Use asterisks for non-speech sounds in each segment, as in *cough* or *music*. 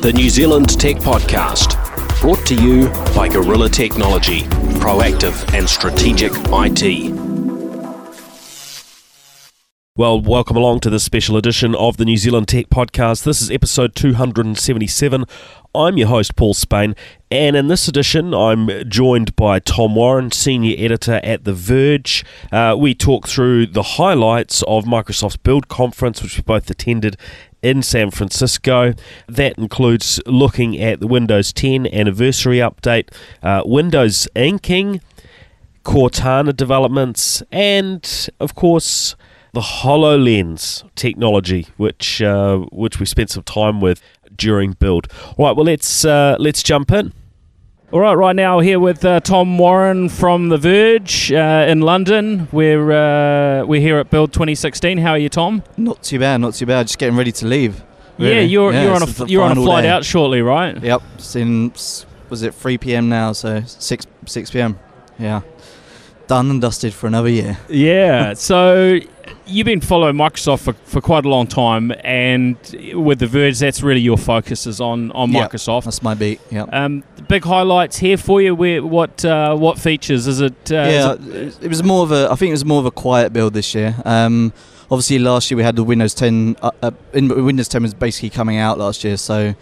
the New Zealand Tech Podcast, brought to you by Gorilla Technology, proactive and strategic IT. Well, welcome along to this special edition of the New Zealand Tech Podcast. This is episode 277. I'm your host, Paul Spain, and in this edition, I'm joined by Tom Warren, Senior Editor at The Verge. Uh, we talk through the highlights of Microsoft's Build Conference, which we both attended in San Francisco. That includes looking at the Windows 10 anniversary update, uh, Windows inking, Cortana developments, and of course, the HoloLens technology, which uh, which we spent some time with during build. All right, well let's uh, let's jump in. All right, right now here with uh, Tom Warren from The Verge uh, in London. We're uh, we're here at Build 2016. How are you, Tom? Not too bad, not too bad. Just getting ready to leave. Yeah, you're Yeah, you're on a this is the you're on a flight day. out shortly, right? Yep. Since was it 3 p.m. now? So 6 6 p.m. Yeah. Done and dusted for another year. Yeah. so you've been following Microsoft for, for quite a long time, and with The Verge, that's really your focus is on on Yeah. Microsoft. That's my beat. Yep. Um, big highlights here for you. Where, what uh, what features is it? Uh, yeah, is it- it was more of a. I think it was more of a quiet build this year. Um, obviously, last year we had the Windows 10. Uh, uh, Windows 10 was basically coming out last year, so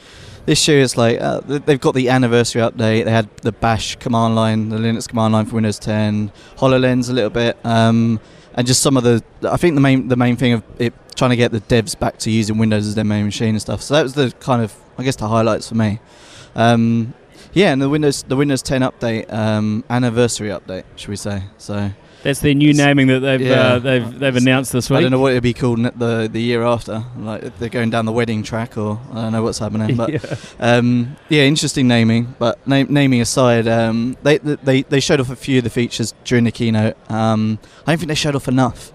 this year it's like uh, they've got the anniversary update. They had the Bash command line, the Linux command line for Windows 10, Hololens a little bit, um, and just some of the. I think the main the main thing of it trying to get the devs back to using Windows as their main machine and stuff. So that was the kind of I guess the highlights for me. Um, yeah, and the Windows the Windows 10 update um, anniversary update, should we say? So that's their new naming that they've Yeah. uh, they've they've announced this week. I don't know what it'd be called the the year after. Like if they're going down the wedding track, or I don't know what's happening. But *laughs* Yeah. um, yeah, interesting naming. But na- naming aside, um, they they they showed off a few of the features during the keynote. Um, I don't think they showed off enough.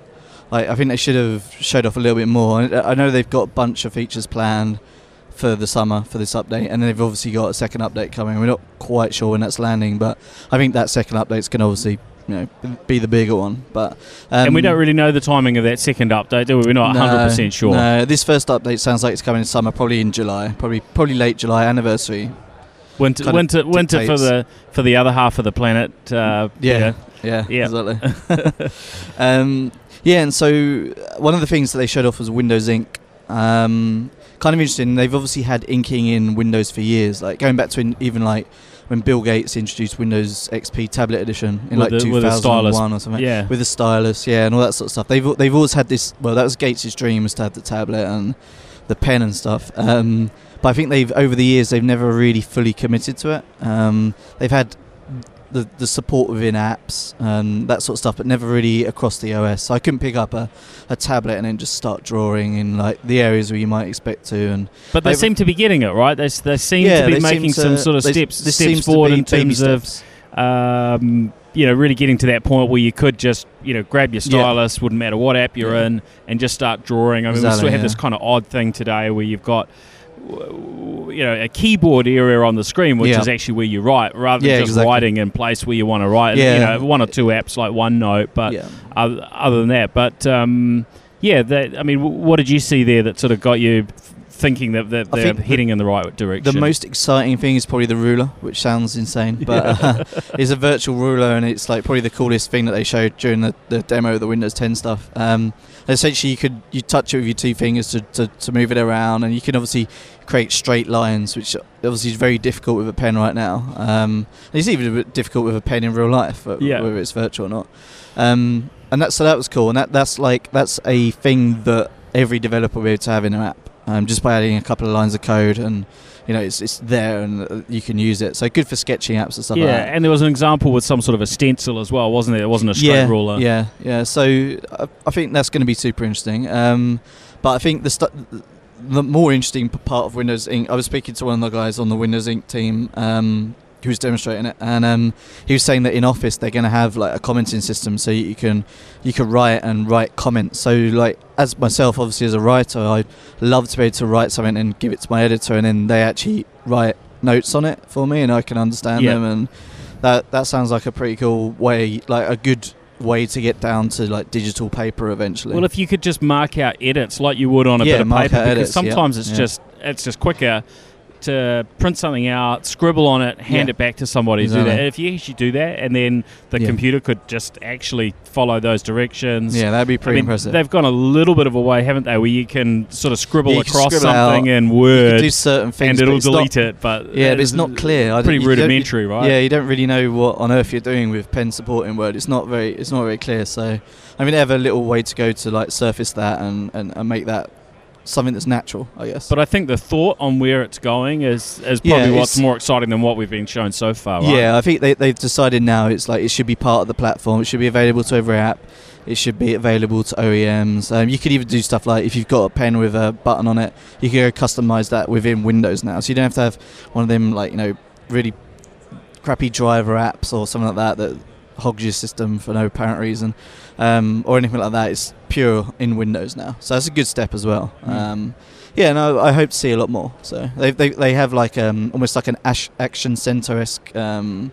Like I think they should have showed off a little bit more. I, I know they've got a bunch of features planned for the summer for this update, and they've obviously got a second update coming. We're not quite sure when that's landing, but I think that second update's going to obviously you know be the bigger one. But um, and we don't really know the timing of that second update, do we? We're not no, 100% sure. No, this first update sounds like it's coming in summer, probably in July, probably probably late July anniversary. Winter, kind winter, winter for the for the other half of the planet. Uh, Yeah. Yeah, Yeah. exactly. *laughs* *laughs* um, yeah, and so uh, one of the things that they showed off was Windows Ink. Um, kind of interesting. They've obviously had inking in Windows for years, like going back to in, even like when Bill Gates introduced Windows XP Tablet Edition in With like the- with the stylus. 2001 or something. yeah. with the stylus, yeah, and all that sort of stuff. They've they've always had this. Well, that was Gates' dream was to have the tablet and the pen and stuff. Um, but I think they've over the years they've never really fully committed to it. Um, they've had the the support within apps and that sort of stuff, but never really across the OS. So I couldn't pick up a, a tablet and then just start drawing in like the areas where you might expect to. And But they They've- seem to be getting it right. They, they seem yeah, to be making to- some sort of they- steps steps forward in terms of um, you know really getting to that point where you could just you know grab your Yeah. stylus, wouldn't matter what app you're Yeah. in, and just start drawing. I mean, we still have yeah. this kind of odd thing today where you've got you know a keyboard area on the screen, which Yeah. is actually where you write, rather than Yeah, just exactly. writing in place where you want to write. Yeah. You know, one or two apps like OneNote, but yeah. other, other than that, but um, yeah, that, I mean, what did you see there that sort of got you thinking that, that they're heading in the right direction? The most exciting thing is probably the ruler, which sounds insane, *laughs* but uh, *laughs* it's a virtual ruler, and it's like probably the coolest thing that they showed during the, the demo of the Windows 10 stuff. Um, essentially, you could you touch it with your two fingers to, to, to move it around, and you can obviously create straight lines, which obviously is very difficult with a pen right now. Um, it's even a bit difficult with a pen in real life, Yeah. whether it's virtual or not. Um, and that so that was cool, and that that's like that's a thing that every developer will be able to have in their app, um, just by adding a couple of lines of code and you know it's, it's there and uh, you can use it. So good for sketching apps and stuff yeah, like that. and there was an example with some sort of a stencil as well, wasn't there? It wasn't a straight yeah, ruler. Yeah, yeah. So I, I think that's going to be super interesting. Um, but I think the stu- the more interesting part of Windows Ink. I was speaking to one of the guys on the Windows Ink team. Um, who was demonstrating it, and um, he was saying that in Office they're going to have like a commenting system, so you can you can write and write comments. So like as myself, obviously as a writer, I'd love to be able to write something and give it to my editor, and then they actually write notes on it for me, and I can understand Yeah. them. And that that sounds like a pretty cool way, like a good way to get down to like digital paper eventually. Well, if you could just mark out edits like you would on a Yeah, bit of paper, because edits, yeah, sometimes it's yeah. just it's just quicker to print something out, scribble on it, hand Yeah. it back to somebody to do Exactly. that. If you actually do that, and then the Yeah. computer could just actually follow those directions. Yeah, that'd be I pretty mean, impressive. they've gone a little bit of a way, haven't they? Where you can sort of scribble Yeah, across scribble something in You Word, do certain things, and it'll it's not- delete it. But Yeah, but it's not clear. I Pretty you rudimentary, right? Yeah, you don't really know what on earth you're doing with pen support in Word. It's not very, it's not very clear. So, I mean, they have a little way to go to like surface that and, and, and make that something that's natural, I guess. But I think the thought on where it's going is is Yeah, probably what's more exciting than what we've been shown so far. Right? Yeah, I think they, they've decided now it's like it should be part of the platform. It should be available to every app. It should be available to OEMs. Um, you could even do stuff like if you've got a pen with a button on it, you can go customize that within Windows now. So you don't have to have one of them like you know really crappy driver apps or something like that that hogs your system for no apparent reason, um, or anything like that. It's pure in Windows now. So that's a good step as well. Mm. Um, yeah, no, I hope to see a lot more. So they they, they have like um, almost like an ash, action center esque um,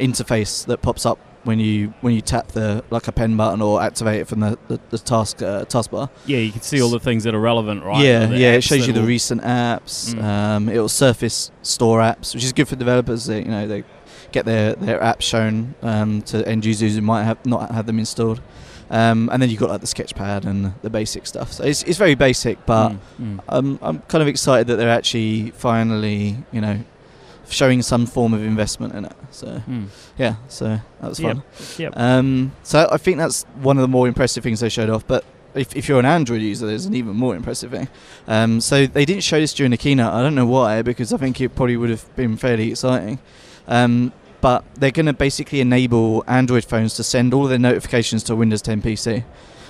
interface that pops up when you when you tap the like a pen button or activate it from the the, the task uh, taskbar. yeah, you can see all the things that are relevant, right? Yeah, yeah, it shows you the recent apps. Mm. Um, it will surface store apps, which is good for developers. They, you know, they get their, their apps shown um, to end users who might have not have them installed. Um, and then you've got like the sketchpad and the basic stuff. So it's, it's very basic, but Mm, mm. I'm I'm kind of excited that they're actually finally, you know, showing some form of investment in it. So Mm. yeah, so that was Yep, fun. yep. Um, so I think that's one of the more impressive things they showed off. But if, if you're an Android user, there's an even more impressive thing. Um, so they didn't show this during the keynote. I don't know why, because I think it probably would have been fairly exciting. Um, but they're going to basically enable Android phones to send all of their notifications to Windows 10 PC.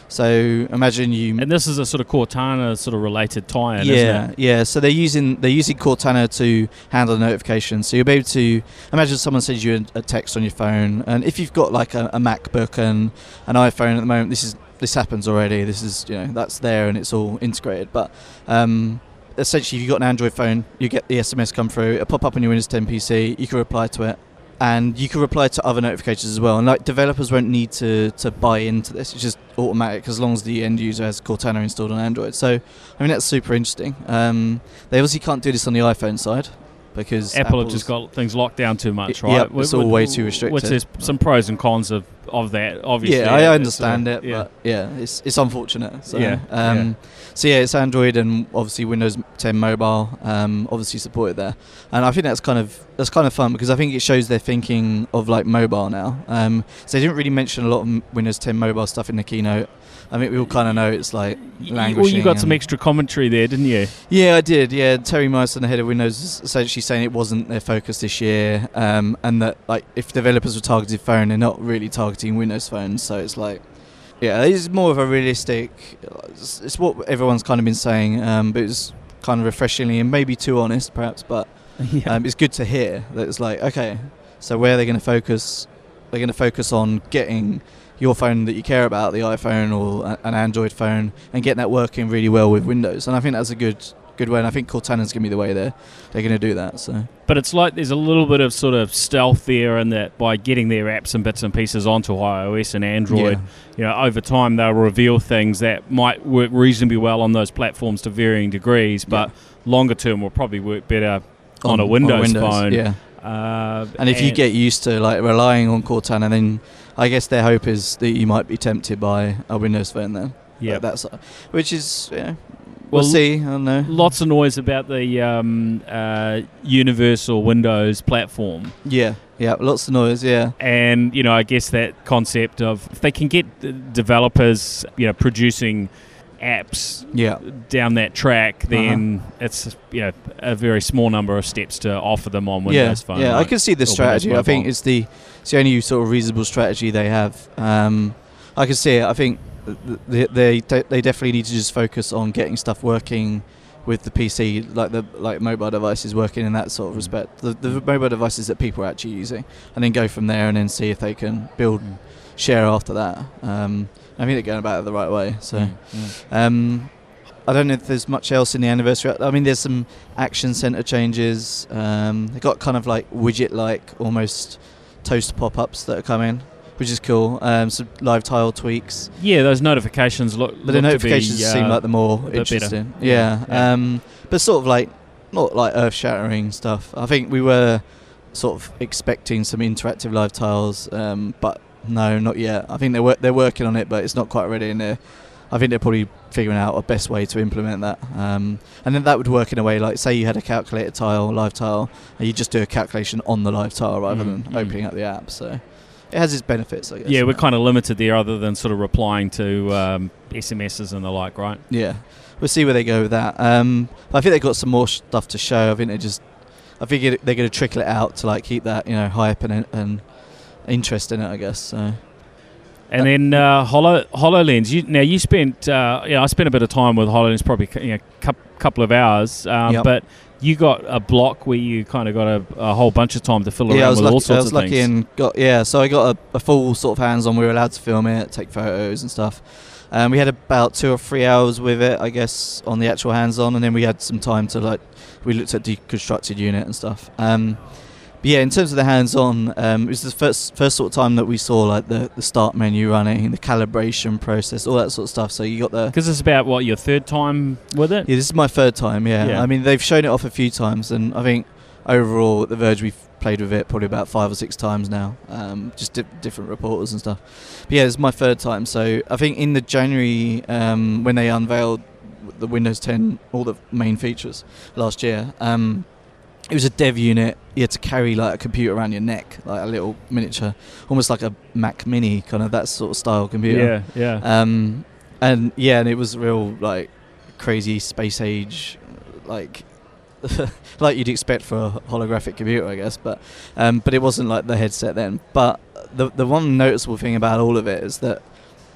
So imagine you And this is a sort of Cortana sort of related tie-in, yeah, isn't it? yeah. So they're using they're using Cortana to handle the notifications. So you'll be able to imagine someone sends you a, a text on your phone, and if you've got like a, a MacBook and an iPhone at the moment, this is this happens already. This is you know that's there and it's all integrated. But um, essentially, if you've got an Android phone, you get the SMS come through, it'll pop up on your Windows 10 PC. You can reply to it. And you can reply to other notifications as well. And like developers won't need to, to buy into this. It's just automatic as long as the end user has Cortana installed on Android. So I mean that's super interesting. Um, they obviously can't do this on the iPhone side because Apple have just got things locked down too much, right? yep, it's all way too restrictive. Which restricted. there's some pros and cons of, of that, obviously. Yeah, I It's, understand uh, it, yeah. but yeah, it's it's unfortunate. So, Yeah, um, so yeah, it's Android and obviously Windows 10 Mobile, um, obviously supported there, and I think that's kind of that's kind of fun because I think it shows their thinking of like mobile now. Um, so they didn't really mention a lot of Windows 10 Mobile stuff in the keynote. I think we all kind of know it's like languishing. Well, you got some extra commentary there, didn't you? Yeah, I did. Yeah, Terry Myerson, the head of Windows, is essentially saying it wasn't their focus this year, um, and that like if developers were targeted phone, they're not really targeting Windows phones. So it's like, yeah, it's more of a realistic. It's, it's what everyone's kind of been saying, um, but it's kind of refreshingly and maybe too honest, perhaps. But *laughs* yeah. um, it's good to hear that it's like, okay, so where are they going to focus? They're going to focus on getting your phone that you care about, the iPhone or an Android phone, and getting that working really well with Windows. And I think that's a good good way. And I think Cortana's going to be the way they're they're going to do that. So But it's like there's a little bit of sort of stealth there, in that by getting their apps and bits and pieces onto iOS and Android, Yeah. you know, over time they'll reveal things that might work reasonably well on those platforms to varying degrees, but longer term will probably work better on, a Windows, phone. yeah. Uh, And if you get used to like relying on Cortana, then I guess their hope is that you might be tempted by a Windows phone then. yeah, Like that's which is yeah. Well, We'll see. I don't know. lots of noise about the um, uh, universal Windows platform. Yeah, yeah. Lots of noise. Yeah. and you know i guess that concept of if they can get developers you know producing apps Yeah. down that track Uh-huh. then it's you know a very small number of steps to offer them on yeah, windows phone yeah, I can see the strategy. I think it's the it's the only sort of reasonable strategy they have. Um, I can see it. I think th- th- they they they definitely need to just focus on getting stuff working with the PC, like the like mobile devices working in that sort of respect. The, the mobile devices that people are actually using, and then go from there and then see if they can build Mm. share after that. Um, I mean, they're going about it the right way. So. Mm, mm. Um, I don't know if there's much else in the anniversary. I mean, there's some action center changes. Um, they got kind of like widget-like, almost toast pop-ups that are coming, which is cool. Um, some live tile tweaks, yeah those notifications look but the to be, notifications seem uh, like the more interesting. Yeah, Yeah. yeah. Um, but sort of like not like earth shattering stuff. I think we were sort of expecting some interactive live tiles, um, but no, not yet. I think they're wor- they're working on it, but it's not quite ready. And they're, I think they're probably figuring out a best way to implement that. Um, and then that would work in a way like, say you had a calculator tile, live tile, and you just do a calculation on the live tile rather Mm, than mm. opening up the app. So it has its benefits, I guess. Yeah, we're kind of limited there, other than sort of replying to um, SMSs and the like, right? Yeah, we'll see where they go with that. Um, I think they've got some more stuff to show. I think they just, I think they're going to trickle it out to like keep that you know hype and and interest in it. I guess. So And then uh, Holo Hololens. You, now you spent, uh, yeah, I spent a bit of time with Hololens, probably you know, couple of hours, um, Yep. but you got a block where you kind of got a, a whole bunch of time to fill around yeah, was with lucky. all I was lucky things. and got yeah. So I got a, a full sort of hands-on. We were allowed to film it, take photos and stuff. Um, we had about two or three hours with it, I guess, on the actual hands-on, and then we had some time to like we looked at deconstructed unit and stuff. Um, but yeah, in terms of the hands-on, um, it was the first first sort of time that we saw like the, the start menu running, the calibration process, all that sort of stuff. So you got the Because it's about what your third time with it. yeah, this is my third time. Yeah. Yeah. I mean they've shown it off a few times, and I think overall at the Verge we've played with it probably about five or six times now, um, just di- different reporters and stuff. But yeah, this is my third time. So I think in the January um, when they unveiled the Windows 10, all the main features last year. Um, it was a dev unit. You had to carry like a computer around your neck, like a little miniature, almost like a Mac Mini, kind of that sort of style computer. Yeah, yeah. Um, and yeah, and it was real like crazy space age, like *laughs* like you'd expect for a holographic computer, I guess. But um, but it wasn't like the headset then. But the the one noticeable thing about all of it is that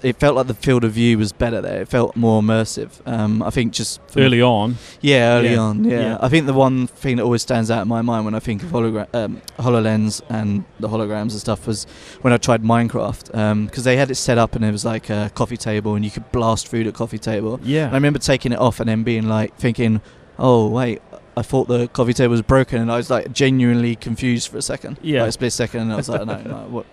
it felt like the field of view was better there. It felt more immersive. Um, I think just Early on. yeah, early Yeah. on. Yeah. Yeah. I think the one thing that always stands out in my mind when I think of hologra- um, Hololens and the holograms and stuff was when I tried Minecraft because they had it set up and it was like a coffee table and you could blast through the coffee table. Yeah. And I remember taking it off and then being like thinking, oh wait. I thought the coffee table was broken, and I was like genuinely confused for a second. Yeah. like a split second, and I was like, no, no, what,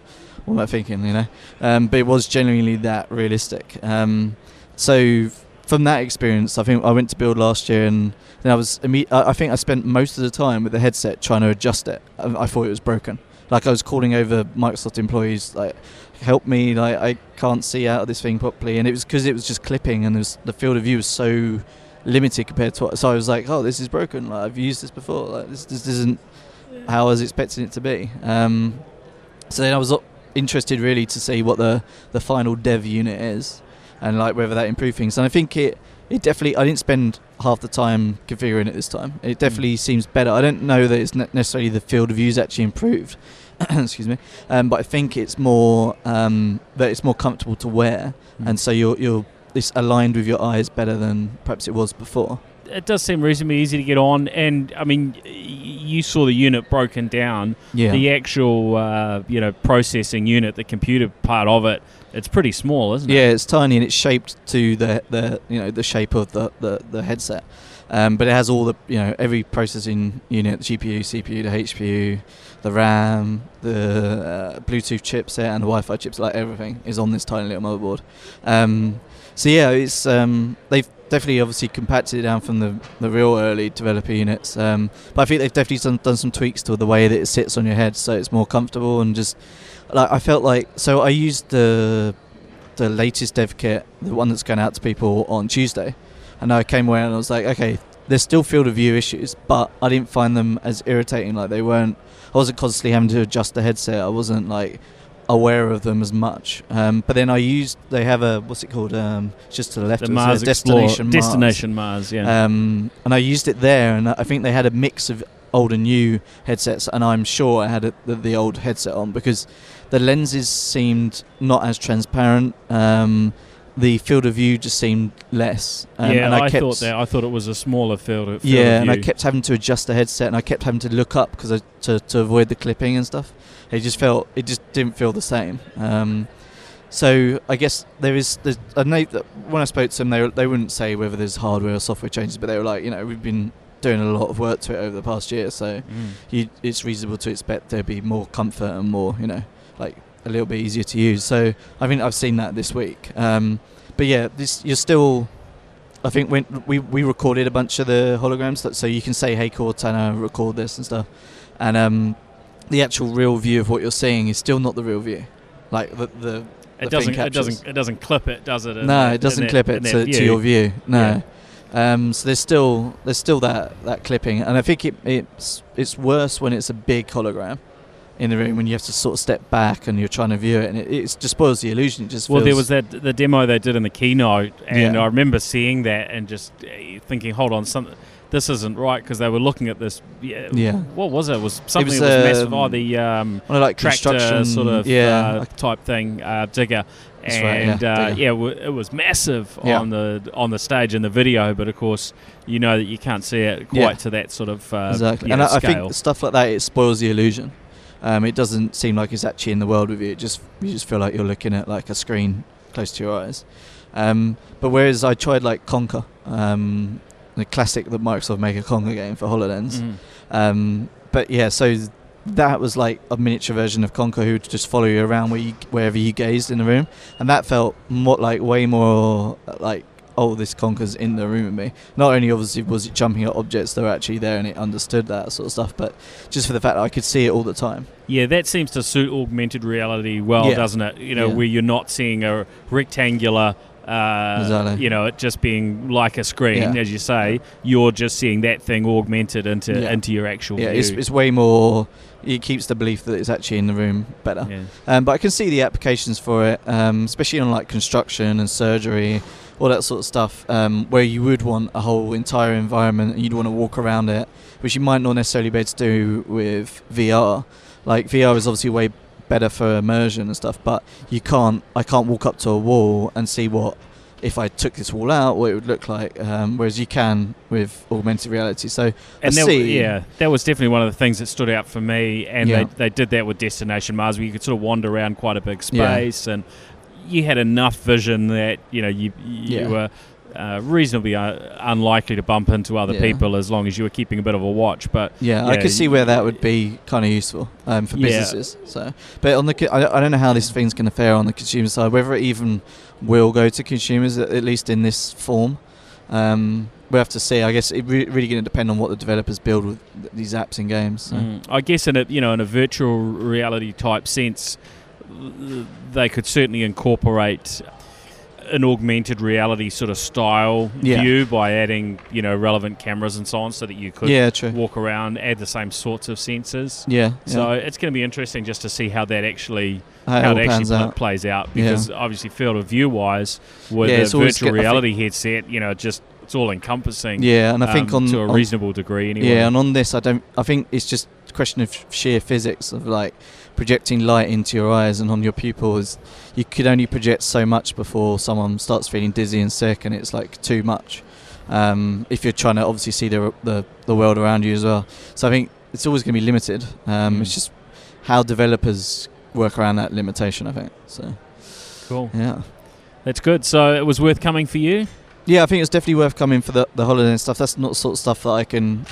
what am I thinking? You know, um, but it was genuinely that realistic. Um, so from that experience, I think I went to build last year, and then I was. I think I spent most of the time with the headset trying to adjust it. I, I thought it was broken. Like I was calling over Microsoft employees, like, help me, like I can't see out of this thing properly, and it was because it was just clipping, and was, the field of view was so limited compared to what. So I was like, oh, this is broken. Like I've used this before. Like this, this isn't how I was expecting it to be. Um, so then I was interested really to see what the the final dev unit is, and like whether that improved things. And I think it it definitely. I didn't spend half the time configuring it this time. It definitely seems better. I don't know that it's ne- necessarily the field of views actually improved. *clears throat* Excuse me, um, but I think it's more um, that it's more comfortable to wear, and so you're you're it's aligned with your eyes better than perhaps it was before. It does seem reasonably easy to get on, and I mean, you saw the unit broken down. Yeah. The actual, uh, you know, processing unit, the computer part of it, it's pretty small, isn't it? Yeah, it's tiny and it's shaped to the the you know the shape of the the, the headset, um, but it has all the you know every processing unit, the GPU, CPU, the HPU, the RAM, the uh, Bluetooth chipset, and the Wi-Fi chips. Like everything is on this tiny little motherboard. Um, so yeah, it's um, they've definitely obviously compacted it down from the, the real early developer units. Um, but I think they've definitely done, done some tweaks to the way that it sits on your head, so it's more comfortable and just like I felt like. So I used the the latest dev kit, the one that's going out to people on Tuesday, and I came away and I was like, okay, there's still field of view issues, but I didn't find them as irritating. Like they weren't. I wasn't constantly having to adjust the headset. I wasn't like aware of them as much. Um, but then I used. They have a what's it called? Um, it's just to the left. The of Mars Explorer, Destination Mars. Destination Mars, yeah. Um, and I used it there, and I think they had a mix of old and new headsets, and I'm sure I had a, the, the old headset on because the lenses seemed not as transparent. Um, the field of view just seemed less. Um, yeah, and I, I, kept, thought that. I thought it was a smaller field of, field Yeah, and I kept having to adjust the headset, and I kept having to look up because to to avoid the clipping and stuff. It just felt it just didn't feel the same. Um, so I guess there is. there's- I know that when I spoke to them, they they wouldn't say whether there's hardware or software changes, but they were like, you know, we've been doing a lot of work to it over the past year, so Mm. you, it's reasonable to expect there'd be more comfort and more, you know, like a little bit easier to use. So I think I've seen that this week. Um, but yeah, this you're still I think when we we recorded a bunch of the holograms, that, so you can say, "Hey Cortana, record this" and stuff, and um, the actual real view of what you're seeing is still not the real view, like the the. It the doesn't. It doesn't. It doesn't clip it, does it? no, it doesn't clip in it to, to your view. No. Um, so there's still there's still that, that clipping, and I think it, it's it's worse when it's a big hologram in the room when you have to sort of step back and you're trying to view it, and it, it just spoils the illusion. It just Well, there was that the demo they did in the keynote, and Yeah. I remember seeing that and just uh, thinking, "Hold on, something." This isn't right because they were looking at this. Yeah, Yeah. What was it? It was something was, that was massive. um, Oh, the um, like tractor sort of yeah, uh, type thing, uh, digger. That's right, and yeah, uh, digger. yeah, w- it was massive Yeah. on the on the stage in the video, but of course, you know that you can't see it quite to that sort of uh, exactly. and know, I, I think stuff like that it spoils the illusion. Um, it doesn't seem like it's actually in the world with you. It just you just feel like you're looking at like a screen close to your eyes. Um, but whereas I tried like Conker, um, the classic that Microsoft make a Conker game for Hololens. Um, but yeah, so that was like a miniature version of Conker who would just follow you around where you, wherever you gazed in the room, and that felt more like way more like oh this Conker's in the room with me. Not only obviously was it jumping at objects that were actually there and it understood that sort of stuff, but just for the fact that I could see it all the time. Yeah, that seems to suit augmented reality well, Yeah. doesn't it? You know, Yeah. where you're not seeing a rectangular, uh, Exactly. you know, it just being like a screen, Yeah. as you say. You're just seeing that thing augmented into Yeah. into your actual Yeah, it's, it's way more. It keeps the belief that it's actually in the room better. yeah. Um, but I can see the applications for it, um, especially on like construction and surgery, all that sort of stuff, um, where you would want a whole entire environment and you'd want to walk around it, which you might not necessarily be able to do with VR. Like VR is obviously way better for immersion and stuff, but you can't. I can't walk up to a wall and see what if I took this wall out, what it would look like. Um, whereas you can with augmented reality. So And that, see. yeah, that was definitely one of the things that stood out for me. And Yeah. they, they did that with Destination Mars, where you could sort of wander around quite a big Yeah. space, and you had enough vision that you know you you Yeah. were uh, reasonably uh, unlikely to bump into other Yeah. people as long as you were keeping a bit of a watch. But Yeah, I Yeah, could see where that would be kind of useful um, for Yeah. businesses. So, but on the, I, don't know how this thing's going to fare on the consumer side. Whether it even will go to consumers, at least in this form. Um, we have to see. I guess it re- really going to depend on what the developers build with th- these apps and games. So. Mm. I guess in a you know in a virtual reality type sense, they could certainly incorporate an augmented reality sort of style Yeah. view by adding you know relevant cameras and so on, so that you could Yeah, walk around, add the same sorts of sensors. Yeah, So yeah. it's going to be interesting just to see how that actually how it how all it actually out. plays out because obviously field of view wise with a virtual I think- reality headset, you know, just it's all encompassing. Yeah, and I think um, on to a on- reasonable degree anyway. Yeah, and on this, I don't. I think it's just a question of sheer physics of like projecting light into your eyes and on your pupils. You could only project so much before someone starts feeling dizzy and sick, and it's like too much. Um, if you're trying to obviously see the, the the world around you as well, so I think it's always going to be limited. Um, Mm. It's just how developers work around that limitation. I think so. cool. Yeah. That's good. So it was worth coming for you. Yeah, I think it's definitely worth coming for the the holiday and stuff. That's not the sort of stuff that I can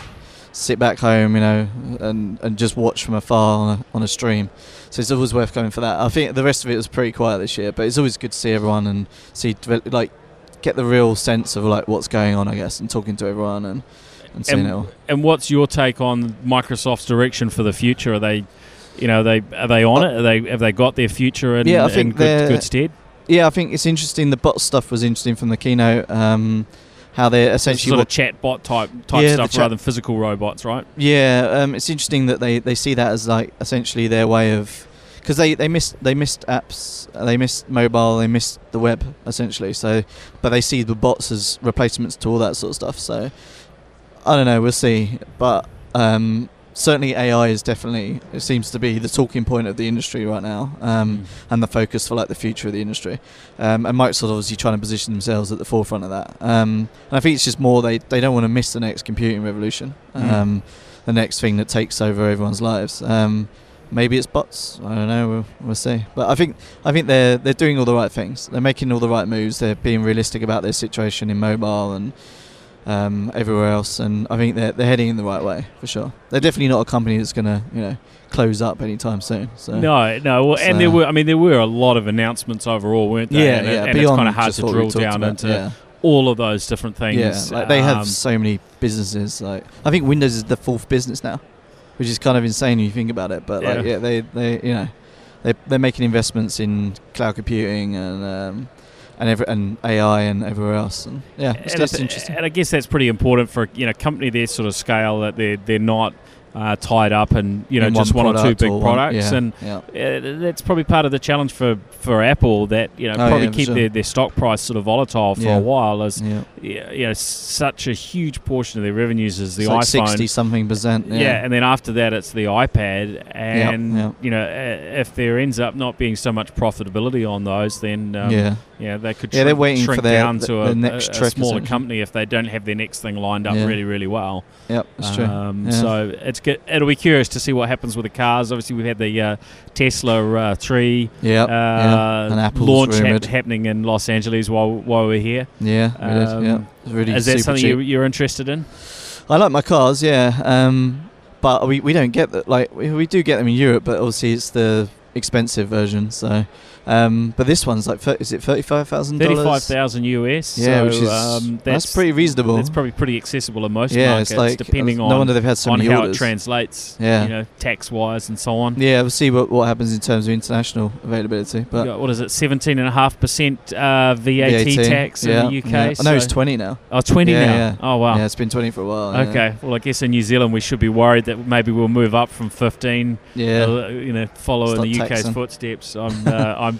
sit back home, you know, and, and just watch from afar on a, on a stream. So it's always worth coming for that. I think the rest of it was pretty quiet this year, but it's always good to see everyone and see like get the real sense of like what's going on, I guess, and talking to everyone and and seeing it all. And what's your take on Microsoft's direction for the future? Are they, you know, they are they on it? Are they have they got their future in, Yeah, I in think good, good stead? Yeah, I think it's interesting. The bot stuff was interesting from the keynote. Um, how they're essentially sort of chatbot type type Yeah, stuff rather than physical robots, right? Yeah, um, it's interesting that they, they see that as like essentially their way of because they, they missed they missed apps, they missed mobile, they missed the web essentially. So, but they see the bots as replacements to all that sort of stuff. So, I don't know, we'll see. But um, certainly AI is definitely it seems to be the talking point of the industry right now, um, and the focus for like the future of the industry. Um, and Microsoft obviously trying to position themselves at the forefront of that. Um, and I think it's just more they they don't want to miss the next computing revolution, Mm. um, the next thing that takes over everyone's lives. Um, maybe it's bots. I don't know. We'll, we'll see. But I think I think they're they're doing all the right things. They're making all the right moves. They're being realistic about their situation in mobile and um, everywhere else. And I think they're they're heading in the right way for sure. They're definitely not a company that's gonna you know close up anytime soon. So No, no. Well, and there were, I mean, there were a lot of announcements overall, weren't there? yeah, and, yeah. and it's kind of hard to drill down about, into yeah. all of those different things. Yeah, like they have Um, so many businesses. Like I think Windows is the fourth business now, which is kind of insane when you think about it. But like, Yeah. yeah, they they you know they they're making investments in cloud computing and um, and every, and AI and everywhere else. And yeah, it's and, just it's- interesting. and I guess that's pretty important for you know a company their sort of scale that they're they're not uh, tied up in you know In just one, or two big one- products, yeah, and yeah. uh, that's probably part of the challenge for, for Apple that you know Oh, probably yeah, keep sure. their, their stock price sort of volatile for a while as you know such a huge portion of their revenues is the It's like iPhone. sixty something percent. yeah. And then after that it's the iPad, and you know uh, if there ends up not being so much profitability on those, then um, yeah. Yeah, they could Yeah, shrink, they're waiting shrink for their- down to a, next a- a smaller company if they don't have their next thing lined up Yeah. really, really well. Yep, that's true. Um, Yeah. So it's good. It'll be curious to see what happens with the cars. Obviously, we've had the uh, Tesla uh, three yeah, uh, yeah. Launch hap- happening in Los Angeles while while we're here. Yeah, we did, Um, yeah. Really Is that something cheap. you, you're interested in? I like my cars, yeah. Um, but we, we don't get that. Like we, we do get them in Europe, but obviously it's the expensive version. So, um, but this one's like, is it thirty five thousand Thirty-five thousn US. Yeah, so, which is um, that's, pretty reasonable. That's probably pretty accessible in most yeah, markets, it's like depending no on wonder they've had so on many how orders. it translates. Yeah. you know, tax wise and so on. yeah, we'll see what, what happens in terms of international availability. But got, what is it? Seventeen and a half percent uh, VAT, tax yeah, in the UK. Yeah. I know it's twenty now. Oh, 20 Yeah, now. Oh wow. Yeah, it's been twenty for a while. Okay. Well, I guess in New Zealand we should be worried that maybe we'll move up from 15. Yeah. uh, you know, follow in the UK's taxing. footsteps. I'm, *laughs* uh, I'm.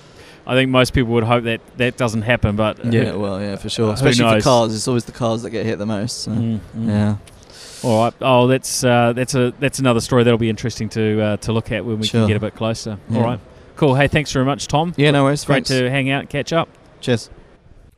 I think most people would hope that that doesn't happen, but uh, Yeah, well, yeah, for sure. who Especially for cars, it's always the cars that get hit the most. So. Mm, mm. Yeah, All right. Oh, that's uh, that's a that's another story that'll be interesting to uh, to look at when we Sure. can get a bit closer. Yeah. All right. Cool. Hey, thanks very much, Tom. yeah, no worries. Great Thanks. to hang out and catch up. Cheers.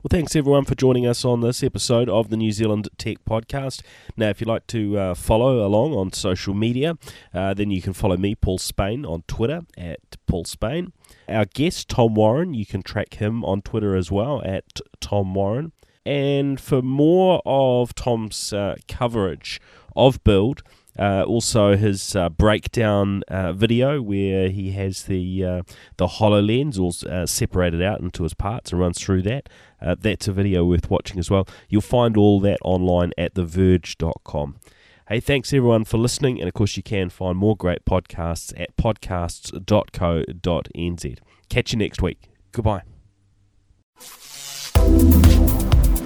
Well, thanks everyone for joining us on this episode of the New Zealand Tech Podcast. Now, if you'd like to uh, follow along on social media, uh, then you can follow me, Paul Spain, on Twitter at Paul Spain. Our guest, Tom Warren, you can track him on Twitter as well at Tom Warren. And for more of Tom's uh, coverage of Build, uh, also his uh, breakdown uh, video where he has the uh, the Hololens all uh, separated out into his parts and runs through that. That's a video worth watching as well. You'll find all that online at theverge.com. Hey, thanks everyone for listening, and of course you can find more great podcasts at podcasts.co.nz. Catch you next week. Goodbye.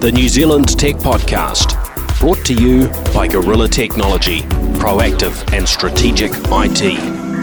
The New Zealand Tech Podcast, brought to you by Gorilla Technology, proactive and strategic IT.